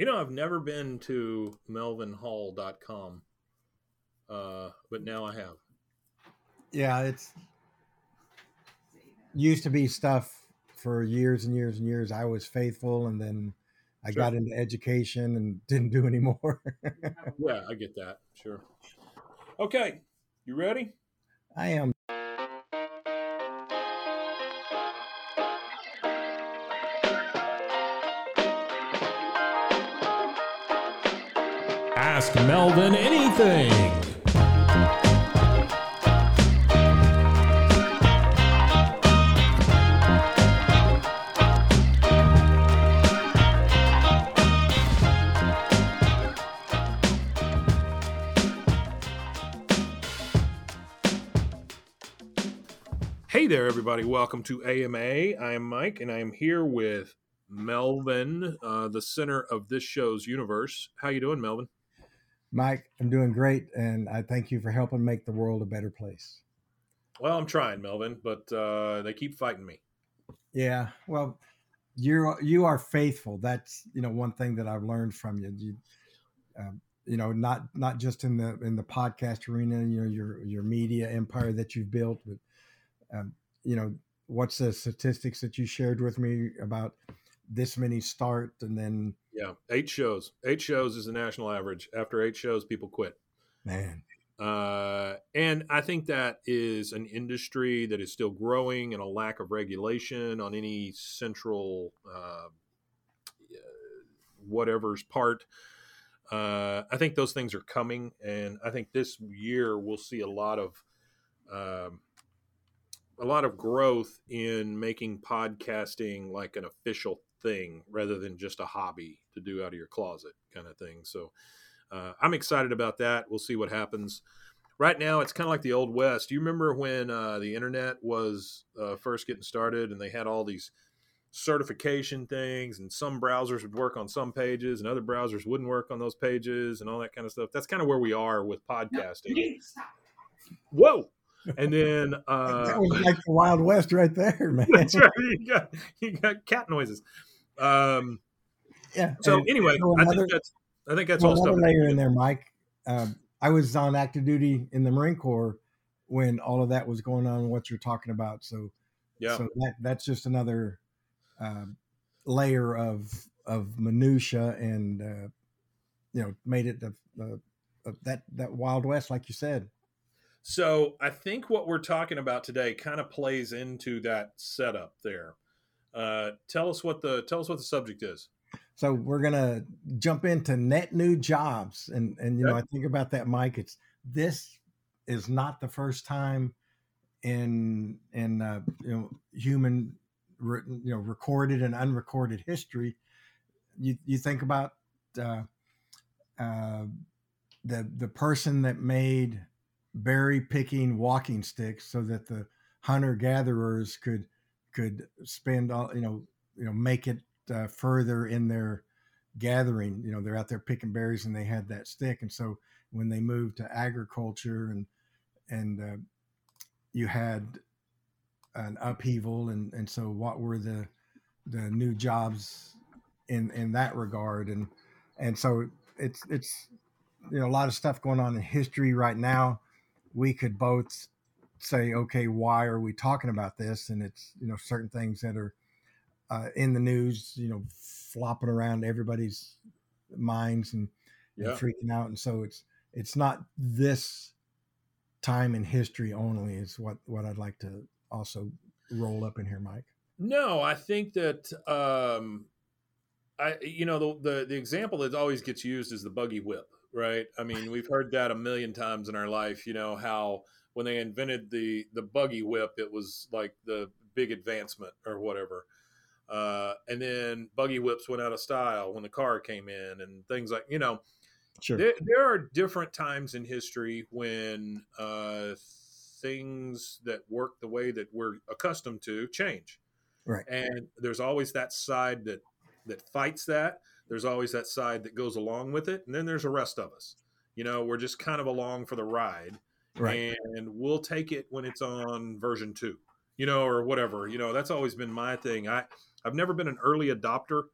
You know, I've never been to melvinhall.com, uh, but now I have. Yeah, it's used to be stuff for years and years and years. I was faithful, and then I Sure. got into education and didn't do anymore. Yeah, I get that. Sure. Okay, you ready? I am. Ask Melvin anything. Hey there, everybody. Welcome to AMA. I am Mike, and I am here with Melvin, uh, the center of this show's universe. How you doing, Melvin? Mike, I'm doing great, and I thank you for helping make the world a better place. Well, I'm trying, Melvin, but uh, they keep fighting me. Yeah, well, you're you are faithful. That's you know one thing that I've learned from you. You, um, you know, not not just in the in the podcast arena, you know, your your media empire that you've built, but um, you know, what's the statistics that you shared with me about this many start and then Yeah, eight shows. Eight shows is the national average. After eight shows, people quit. man, Uh, and I think that is an industry that is still growing and a lack of regulation on any central uh, whatever's part. Uh, I think those things are coming, and I think this year we'll see a lot of um, a lot of growth in making podcasting like an official thing rather than just a hobby to do out of your closet kind of thing. So uh, I'm excited about that. We'll see what happens. Right now, it's kind of like the old west. Do you remember when uh, the internet was uh, first getting started and they had all these certification things, and some browsers would work on some pages and other browsers wouldn't work on those pages and all that kind of stuff? That's kind of where we are with podcasting. Whoa! And then uh, that was like the Wild West right there, man. that's right. You got you got cat noises. Um, Yeah. so and anyway, throw I another- think that's I think that's throw all stuff. another layer in there, Mike. Um, I was on active duty in the Marine Corps when all of that was going on. What you're talking about, so Yeah. so that that's just another um, layer of of minutia and uh, you know made it the, the, uh, that that Wild West, like you said. So I think what we're talking about today kind of plays into that setup there. Uh, tell us what the tell us what the subject is. So we're gonna jump into net new jobs, and and you know I think about that, Mike. It's this is not the first time in in uh, you know human re- you know recorded and unrecorded history. You you think about uh, uh, the the person that made berry picking walking sticks so that the hunter gatherers could could spend all you know you know make it uh, further in their gathering you know they're out there picking berries and they had that stick. And so when they moved to agriculture and and uh, you had an upheaval and and so what were the the new jobs in in that regard? And and so it's it's you know a lot of stuff going on in history right now. We could both say okay why are we talking about this and it's you know certain things that are uh, in the news you know flopping around everybody's minds and, and Yeah. freaking out. And so it's it's not this time in history only is what what I'd like to also roll up in here, Mike. No, I think that um, I you know the, the the example that always gets used is the buggy whip, right? I mean, we've heard that a million times in our life. You know how when they invented the the buggy whip, it was like the big advancement or whatever. Uh, and then buggy whips went out of style when the car came in, and things like you know Sure. there, there are different times in history when uh, things that work the way that we're accustomed to change Right. and there's always that side that that fights that there's always that side that goes along with it and then there's the rest of us you know we're just kind of along for the ride Right. and we'll take it when it's on version two you know or whatever you know that's always been my thing i i've never been an early adopter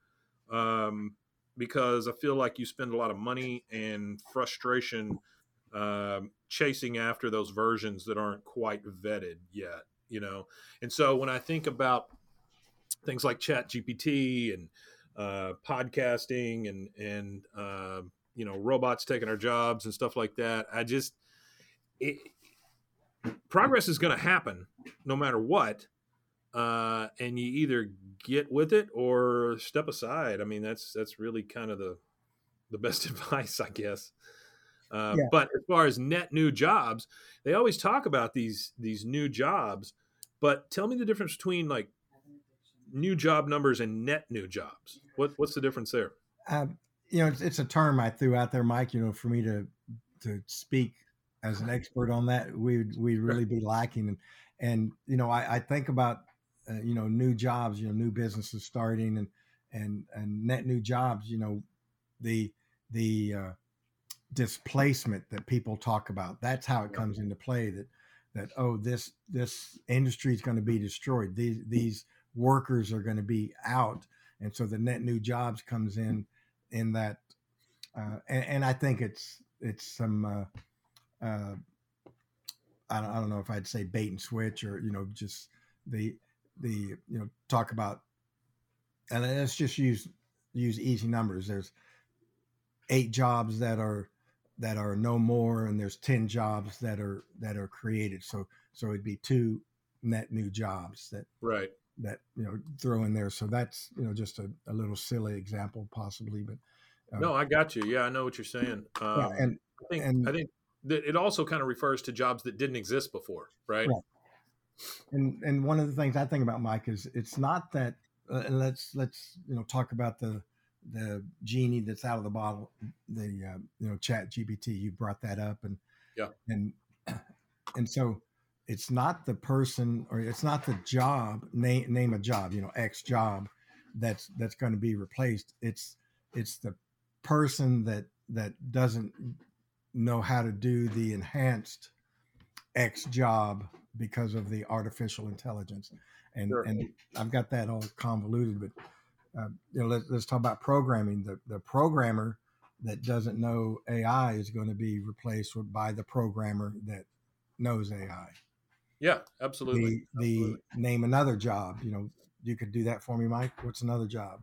um because i feel like you spend a lot of money and frustration um, chasing after those versions that aren't quite vetted yet you know and so when i think about things like chat gpt and uh, podcasting and and uh, you know robots taking our jobs and stuff like that i just it, progress is going to happen no matter what uh, and you either get with it or step aside i mean that's that's really kind of the the best advice i guess uh, Yeah. but as far as net new jobs they always talk about these these new jobs but tell me the difference between like new job numbers and net new jobs what what's the difference there Um, you know, it's, it's a term I threw out there, Mike. You know, for me to to speak as an expert on that, we would we'd really be lacking. And and you know, I, I think about uh, you know new jobs, you know, new businesses starting and and and net new jobs. You know, the the uh, displacement that people talk about. That's how it comes into play. That that oh this this industry is going to be destroyed. These these workers are going to be out, and so the net new jobs comes in in that, uh, and, and I think it's it's some. Uh, uh, I don't, I don't know if I'd say bait and switch or you know just the the you know talk about and let's just use use easy numbers. There's eight jobs that are that are no more, and there's ten jobs that are that are created. So so it'd be two net new jobs that right that you know throw in there. So that's you know just a, a little silly example possibly, but uh, no i got you yeah i know what you're saying um, yeah, and I think and- I think it also kind of refers to jobs that didn't exist before, right? Right. and and one of the things I think about Mike is it's not that uh, and let's let's you know talk about the the genie that's out of the bottle the uh, you know chat GPT you brought that up and Yeah. and and so it's not the person or it's not the job name name a job you know X job that's that's going to be replaced it's it's the person that that doesn't know how to do the enhanced X job because of the artificial intelligence. And Sure. and I've got that all convoluted, but uh, you know, let's, let's talk about programming. The the programmer that doesn't know AI is going to be replaced by the programmer that knows AI. Yeah, absolutely. The the Absolutely. name another job. You know, you could do that for me, Mike. What's another job?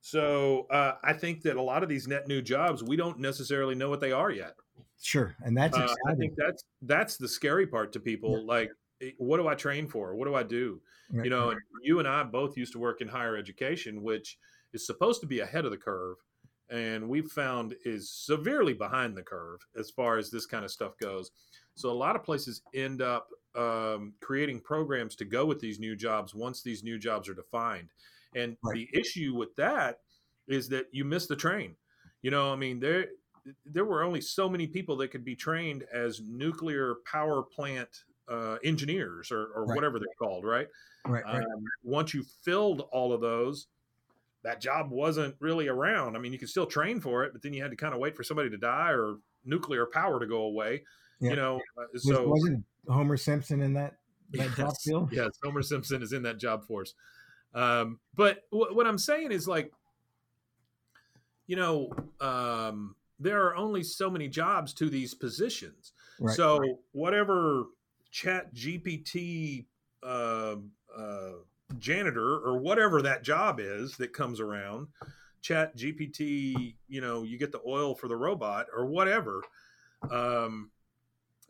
So uh, I think that a lot of these net new jobs, we don't necessarily know what they are yet. Sure, and that's Uh, I think that's that's the scary part to people. Like, eh, what do I train for? What do I do? Right, You know, and you and I both used to work in higher education, which is supposed to be ahead of the curve, and we've found is severely behind the curve as far as this kind of stuff goes. So a lot of places end up um, creating programs to go with these new jobs once these new jobs are defined. And Right. the issue with that is that you miss the train. You know, I mean, there there were only so many people that could be trained as nuclear power plant uh, engineers or, or Right. whatever they're called, right? right, right. Um, once you filled all of those, that job wasn't really around. I mean, you could still train for it, but then you had to kind of wait for somebody to die or nuclear power to go away. Yeah. You know, uh, so wasn't Homer Simpson in that that job yes, field? yes, Homer Simpson is in that job force. Um, but wh- what I'm saying is like, you know, um, there are only so many jobs to these positions. Right. So whatever Chat GPT uh, uh, janitor or whatever that job is that comes around chat gpt you know you get the oil for the robot or whatever um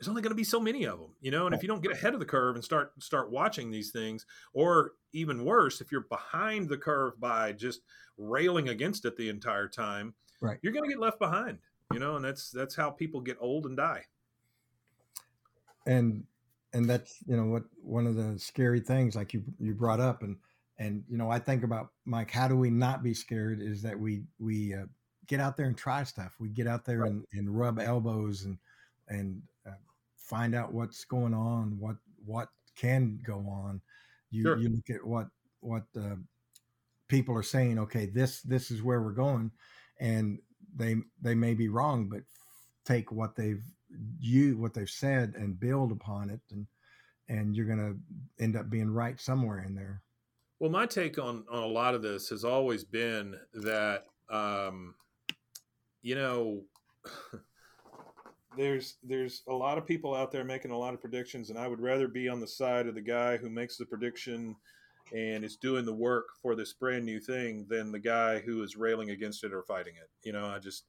there's only going to be so many of them you know and if you don't get ahead of the curve and start start watching these things or even worse if you're behind the curve by just railing against it the entire time Right. you're going to get left behind you know and that's that's how people get old and die and and that's you know what one of the scary things like you you brought up and and you know i think about mike how do we not be scared is that we we uh, get out there and try stuff we get out there Right. and, and rub elbows and and find out what's going on what what can go on you Sure. you look at what what uh, people are saying okay this this is where we're going and they they may be wrong but take what they've you what they've said and build upon it and and you're going to end up being right somewhere in there Well, my take on on a lot of this has always been that um, you know there's there's a lot of people out there making a lot of predictions, and I would rather be on the side of the guy who makes the prediction and is doing the work for this brand new thing than the guy who is railing against it or fighting it. You know, I just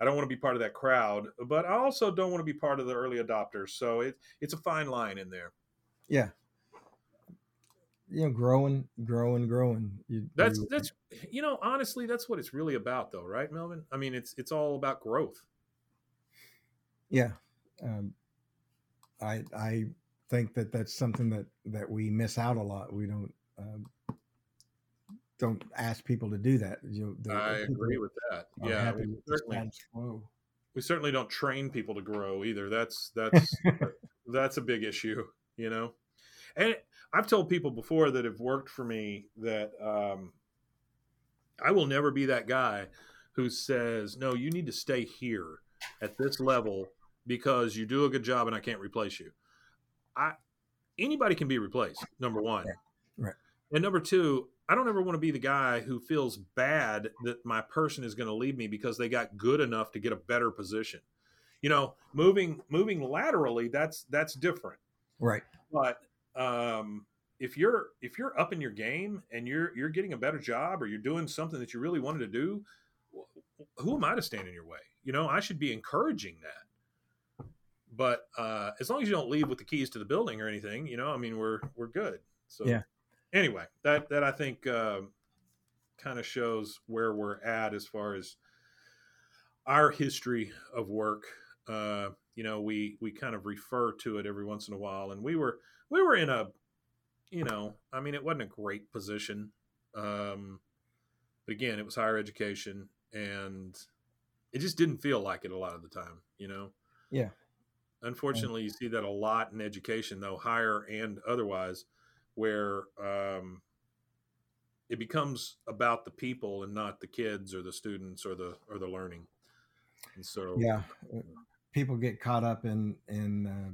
I don't want to be part of that crowd, but I also don't want to be part of the early adopters. So it it's a fine line in there. yeah you know growing growing growing you, That's you- that's you know honestly that's what it's really about though, right, Melvin? I mean, it's it's all about growth. Yeah um, i i think that that's something that that we miss out a lot we don't um, don't ask people to do that you know the- I agree with that. Yeah, we certainly we certainly don't train people to grow either. That's that's that's a big issue, you know. And I've told people before that have worked for me that um, I will never be that guy who says, "No, you need to stay here at this level because you do a good job and I can't replace you." I anybody can be replaced. Number one, Right. Right. and number two, I don't ever want to be the guy who feels bad that my person is going to leave me because they got good enough to get a better position. You know, moving moving laterally, that's that's different. right But um, if you're if you're up in your game and you're you're getting a better job or you're doing something that you really wanted to do, who am I to stand in your way? You know, I should be encouraging that. But uh, as long as you don't leave with the keys to the building or anything, you know, I mean, we're we're good. So Yeah. Anyway, that that I think um kind of shows where we're at as far as our history of work. Uh, you know, we we kind of refer to it every once in a while, and we were we were in a, you know, I mean, it wasn't a great position, um, but again, it was higher education, and it just didn't feel like it a lot of the time. You know. Yeah. Unfortunately, you see that a lot in education, though higher and otherwise, where um, it becomes about the people and not the kids or the students or the or the learning. And so, yeah uh, people get caught up in in uh,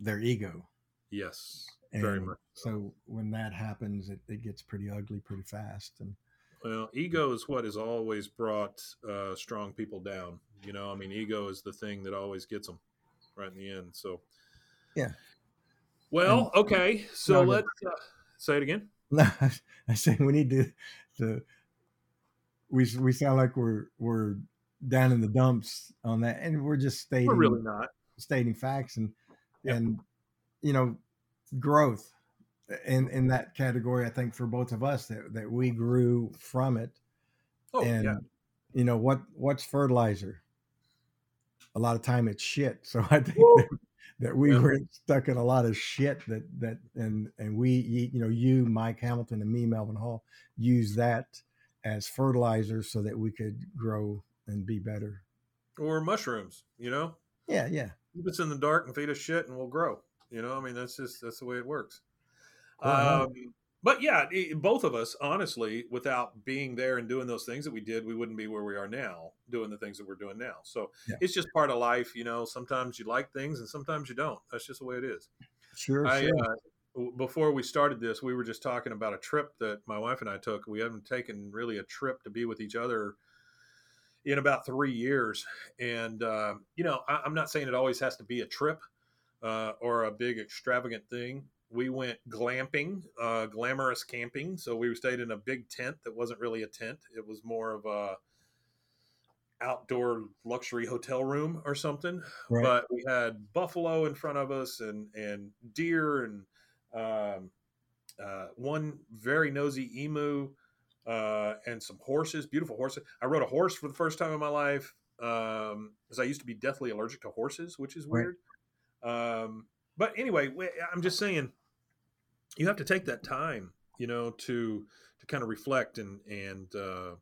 their ego yes, very And much. so when that happens it, it gets pretty ugly pretty fast and Well, ego is what has always brought uh, strong people down. You know, I mean, ego is the thing that always gets them right in the end. So, Yeah. Well, okay. So No, let's uh, say it again. no i say we need to to we we sound like we're we're down in the dumps on that and we're just stating We're really not. stating facts and Yep. and you know growth in in that category i think for both of us that that we grew from it Oh, and yeah. you know what what's fertilizer a lot of time it's shit so i think that, that we were stuck in a lot of shit that that and and we you know you mike hamilton and me melvin hall use that as fertilizer so that we could grow and be better Or mushrooms. You know, yeah yeah keep us in the dark and feed us shit, and we'll grow. You know, I mean, that's just that's the way it works. Uh-huh. Um, but yeah, i both of us, honestly, without being there and doing those things that we did, we wouldn't be where we are now, doing the things that we're doing now. So Yeah. it's just part of life. You know, sometimes you like things and sometimes you don't. That's just the way it is. sure I, sure uh, before we started this, we were just talking about a trip that my wife and I took. We haven't taken really a trip to be with each other in about three years. And, um, you know, I, I'm not saying it always has to be a trip uh, or a big extravagant thing. We went glamping, uh, glamorous camping. So we stayed in a big tent that wasn't really a tent; it was more of a outdoor luxury hotel room or something. Right. But we had buffalo in front of us, and and deer, and um, uh, one very nosy emu, uh, and some horses, beautiful horses. I rode a horse for the first time in my life, um, because I used to be deathly allergic to horses, which is Right. weird. Um, but anyway, I'm just saying, you have to take that time, you know, to to kind of reflect and and uh,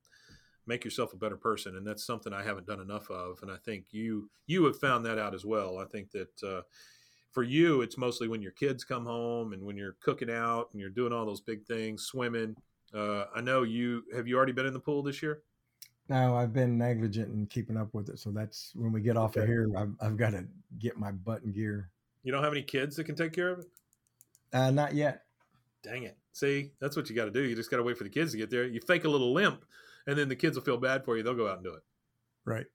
make yourself a better person, and that's something I haven't done enough of. And I think you you have found that out as well. I think that uh, for you, it's mostly when your kids come home and when you're cooking out and you're doing all those big things, swimming. Uh, I know you have you already been in the pool this year. No, I've been negligent in keeping up with it. So that's when we get off of here, I've, I've got to get my button gear. You don't have any kids that can take care of it. Uh, not yet. Dang it! See, that's what you got to do. You just got to wait for the kids to get there. You fake a little limp, and then the kids will feel bad for you. They'll go out and do it. Right.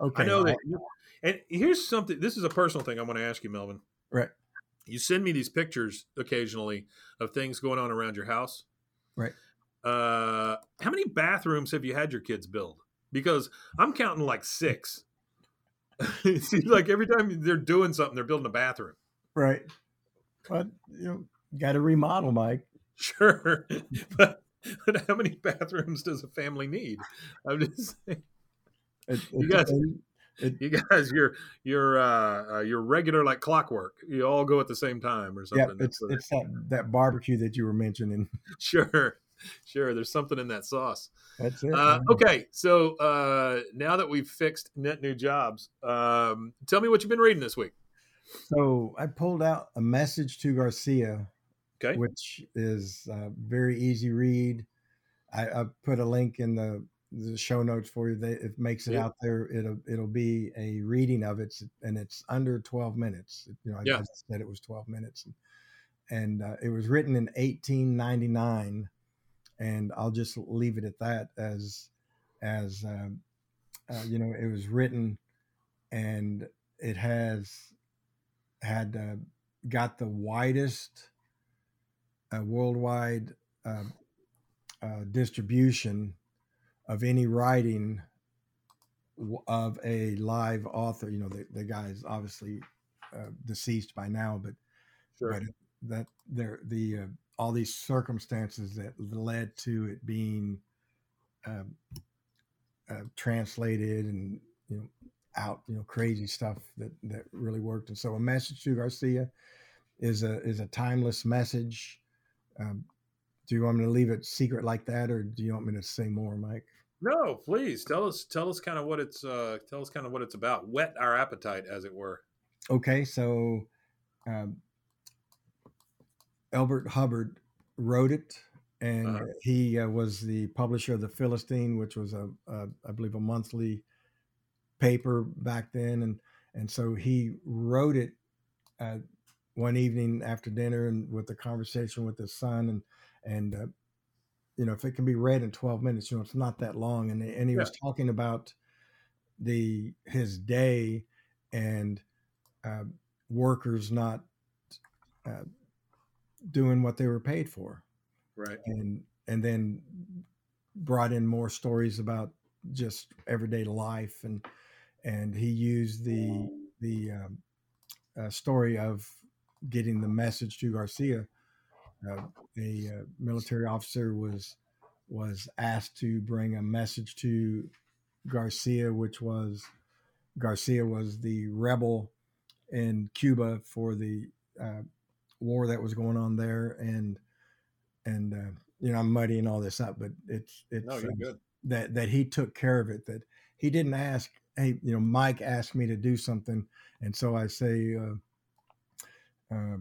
Okay. I know well, that. And here's something. This is a personal thing I want to ask you, Melvin. Right. You send me these pictures occasionally of things going on around your house. Right. Uh, how many bathrooms have you had your kids build? Because I'm counting like six. it seems like every time they're doing something, they're building a bathroom. Right. But you know, got to remodel, Mike. Sure, but, but how many bathrooms does a family need? I'm just saying. It, You guys- it- you guys you're you're uh, uh you're regular like clockwork you all go at the same time or yeah, something it's it's that that barbecue that you were mentioning. sure sure there's something in that sauce That's it. uh, okay so uh now that we've fixed net new jobs um tell me what you've been reading this week So I pulled out a message to Garcia, okay which is a very easy read. I, I put a link in the, the show notes for you. They, it makes it Yeah. out there. It'll it'll be a reading of it, and it's under twelve minutes. You know, I, Yeah. I said it was twelve minutes, and, and uh, it was written in eighteen ninety nine, and I'll just leave it at that as as um, uh, you know, it was written, and it has had uh, got the widest uh, worldwide uh, uh, distribution of any writing of a live author. You know, the, the guy is obviously uh, deceased by now, but sure but that there the uh, all these circumstances that led to it being um, uh, translated and you know out you know crazy stuff that that really worked. And so a message to garcia is a is a timeless message. Um, do you want me to leave it secret like that or do you want me to say more mike? No please. Tell us tell us kind of what it's uh tell us kind of what it's about. Whet our appetite as it were. Okay so um, Elbert Hubbard wrote it, and Uh-huh. he uh, was the publisher of the Philistine, which was a, a I believe a monthly paper back then, and and so he wrote it uh, one evening after dinner, and with a conversation with his son, and and uh, you know if it can be read in twelve minutes, you know it's not that long, and and he was talking about the his day and uh, workers not uh, doing what they were paid for. Right. And and then brought in more stories about just everyday life and and he used the the um, uh, story of getting the message to Garcia. Uh, a uh, military officer was was asked to bring a message to Garcia, which was Garcia was the rebel in Cuba for the uh, war that was going on there, and and uh, you know I'm muddying all this up, but it's it's no that that he took care of it. That he didn't ask, hey, you know, Mike asked me to do something, and so I say, uh, uh,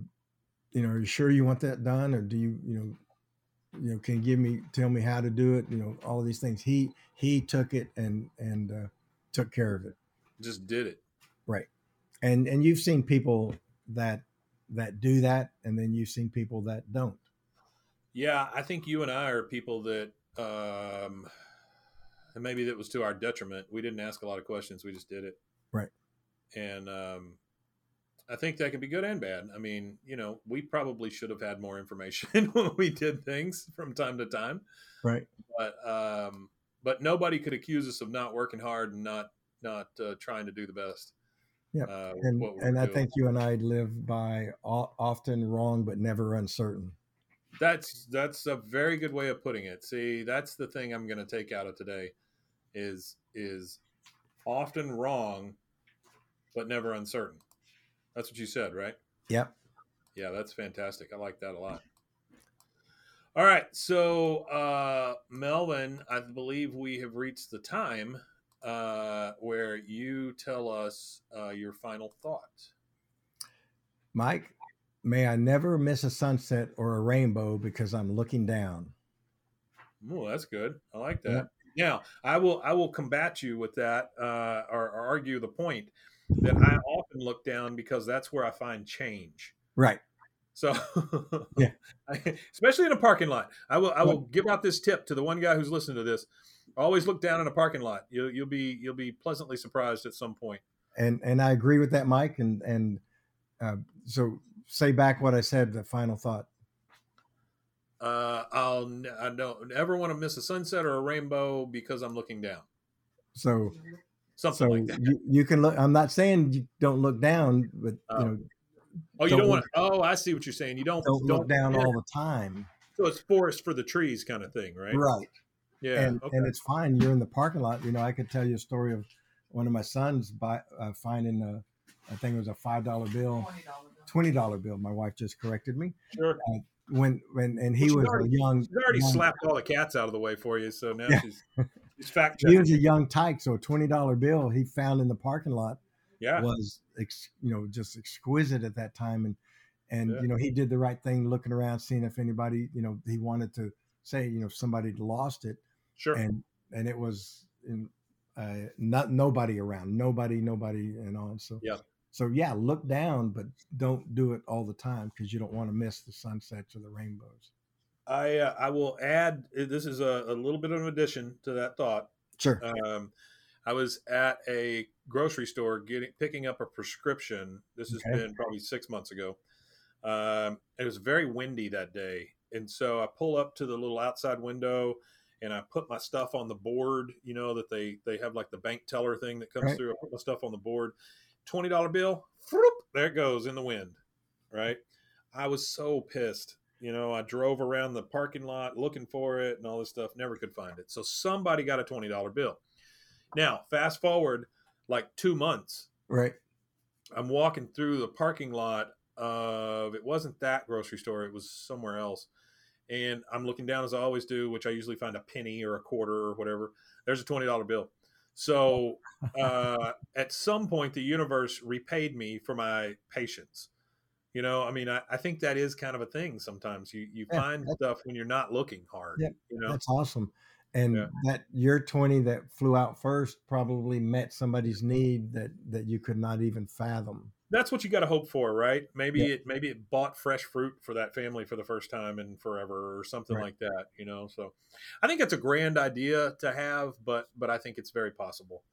you know, are you sure you want that done, or do you, you know, you know, can you give me, tell me how to do it, you know, all of these things. He he took it and and uh, took care of it, just did it right? And and you've seen people that that do that, and then you've seen people that don't. Yeah, I think you and I are people that, um, and maybe that was to our detriment. We didn't ask a lot of questions; we just did it. Right. And um, I think that can be good and bad. I mean, you know, we probably should have had more information when we did things from time to time. Right. But um, but nobody could accuse us of not working hard and not not uh, trying to do the best. Yeah, uh, and and I doing. think you and I live by often wrong but never uncertain. That's that's a very good way of putting it. See, that's the thing I'm going to take out of today is is often wrong but never uncertain. That's what you said, right? Yep. Yeah, that's fantastic. I like that a lot. All right, so uh, Melvin, I believe we have reached the time uh, where you tell us uh, your final thought. Mike, may I never miss a sunset or a rainbow because I'm looking down. Oh, that's good. I like that. Yep. Now, I will I will combat you with that, uh, or, or argue the point that I often look down because that's where I find change. Right. So, Yeah. Especially in a parking lot, I will I will give out this tip to the one guy who's listening to this. Always look down in a parking lot. You'll you'll be you'll be pleasantly surprised at some point. And and I agree with that, Mike. And and uh, so say back what I said. The final thought. Uh, I'll n- I don't ever want to miss a sunset or a rainbow because I'm looking down. So Something so like that. you, you can look. I'm not saying you don't look down, but Oh. you know, Oh, you don't don't want. look- to Oh, I see what you're saying. You don't don't look down yeah. all the time. So it's forest for the trees kind of thing, right? Right. Yeah. and okay. and it's fine. You're in the parking lot. You know, I could tell you a story of one of my sons by uh, finding a, I think it was a five dollar bill, twenty dollar bill. My wife just corrected me sure. When when and he Well, was already- a young. She's already young- slapped all the cats out of the way for you, so now Yeah. she's she's fact He was a young tyke, so a twenty dollar bill he found in the parking lot Yeah. was ex, you know just exquisite at that time, and and Yeah. you know he did the right thing, looking around, seeing if anybody you know he wanted to say you know if somebody lost it, Sure. and and it was in uh, not nobody around, nobody, nobody, and on. So Yeah. So yeah, look down, but don't do it all the time because you don't want to miss the sunsets or the rainbows. I uh, I will add. This is a, a little bit of an addition to that thought. Sure. Um, I was at a grocery store getting picking up a prescription. This has Okay. been probably six months ago. Um, it was very windy that day, and so I pull up to the little outside window, and I put my stuff on the board. You know that they they have like the bank teller thing that comes Right. through. I put my stuff on the board. Twenty dollar bill. Whoop, there it goes in the wind. Right. I was so pissed. You know, I drove around the parking lot looking for it and all this stuff, never could find it. So somebody got a $20 bill. Now, fast forward like two months, Right. I'm walking through the parking lot of, it wasn't that grocery store, it was somewhere else. And I'm looking down as I always do, which I usually find a penny or a quarter or whatever. There's a $20 bill. So uh, at some point, the universe repaid me for my patience. You know, I mean, I, I think that is kind of a thing. Sometimes you you Yeah, find stuff when you're not looking hard. Yeah, you know, That's awesome. And Yeah. that your 20 that flew out first probably met somebody's need that that you could not even fathom. That's what you got to hope for, right? Maybe Yeah. it maybe it bought fresh fruit for that family for the first time in forever, or something Right. like that. You know, so I think it's a grand idea to have, but but I think it's very possible.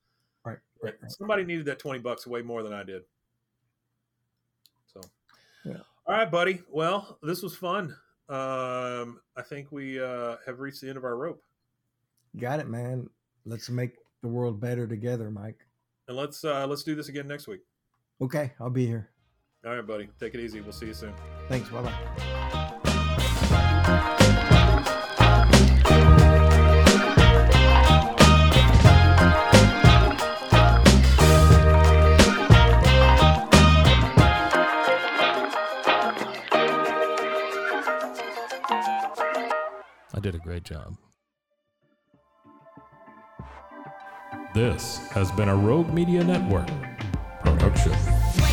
Right. Right. right. Somebody needed that twenty bucks way more than I did. So, Yeah. all right, buddy. Well, this was fun. Um, I think we uh, have reached the end of our rope, Got it, man. Let's make the world better together, Mike. and let's uh, let's do this again next week. Okay, I'll be here. All right, buddy. Take it easy. We'll see you soon. Thanks. Bye bye. I did a great job. This has been a Rogue Media Network production.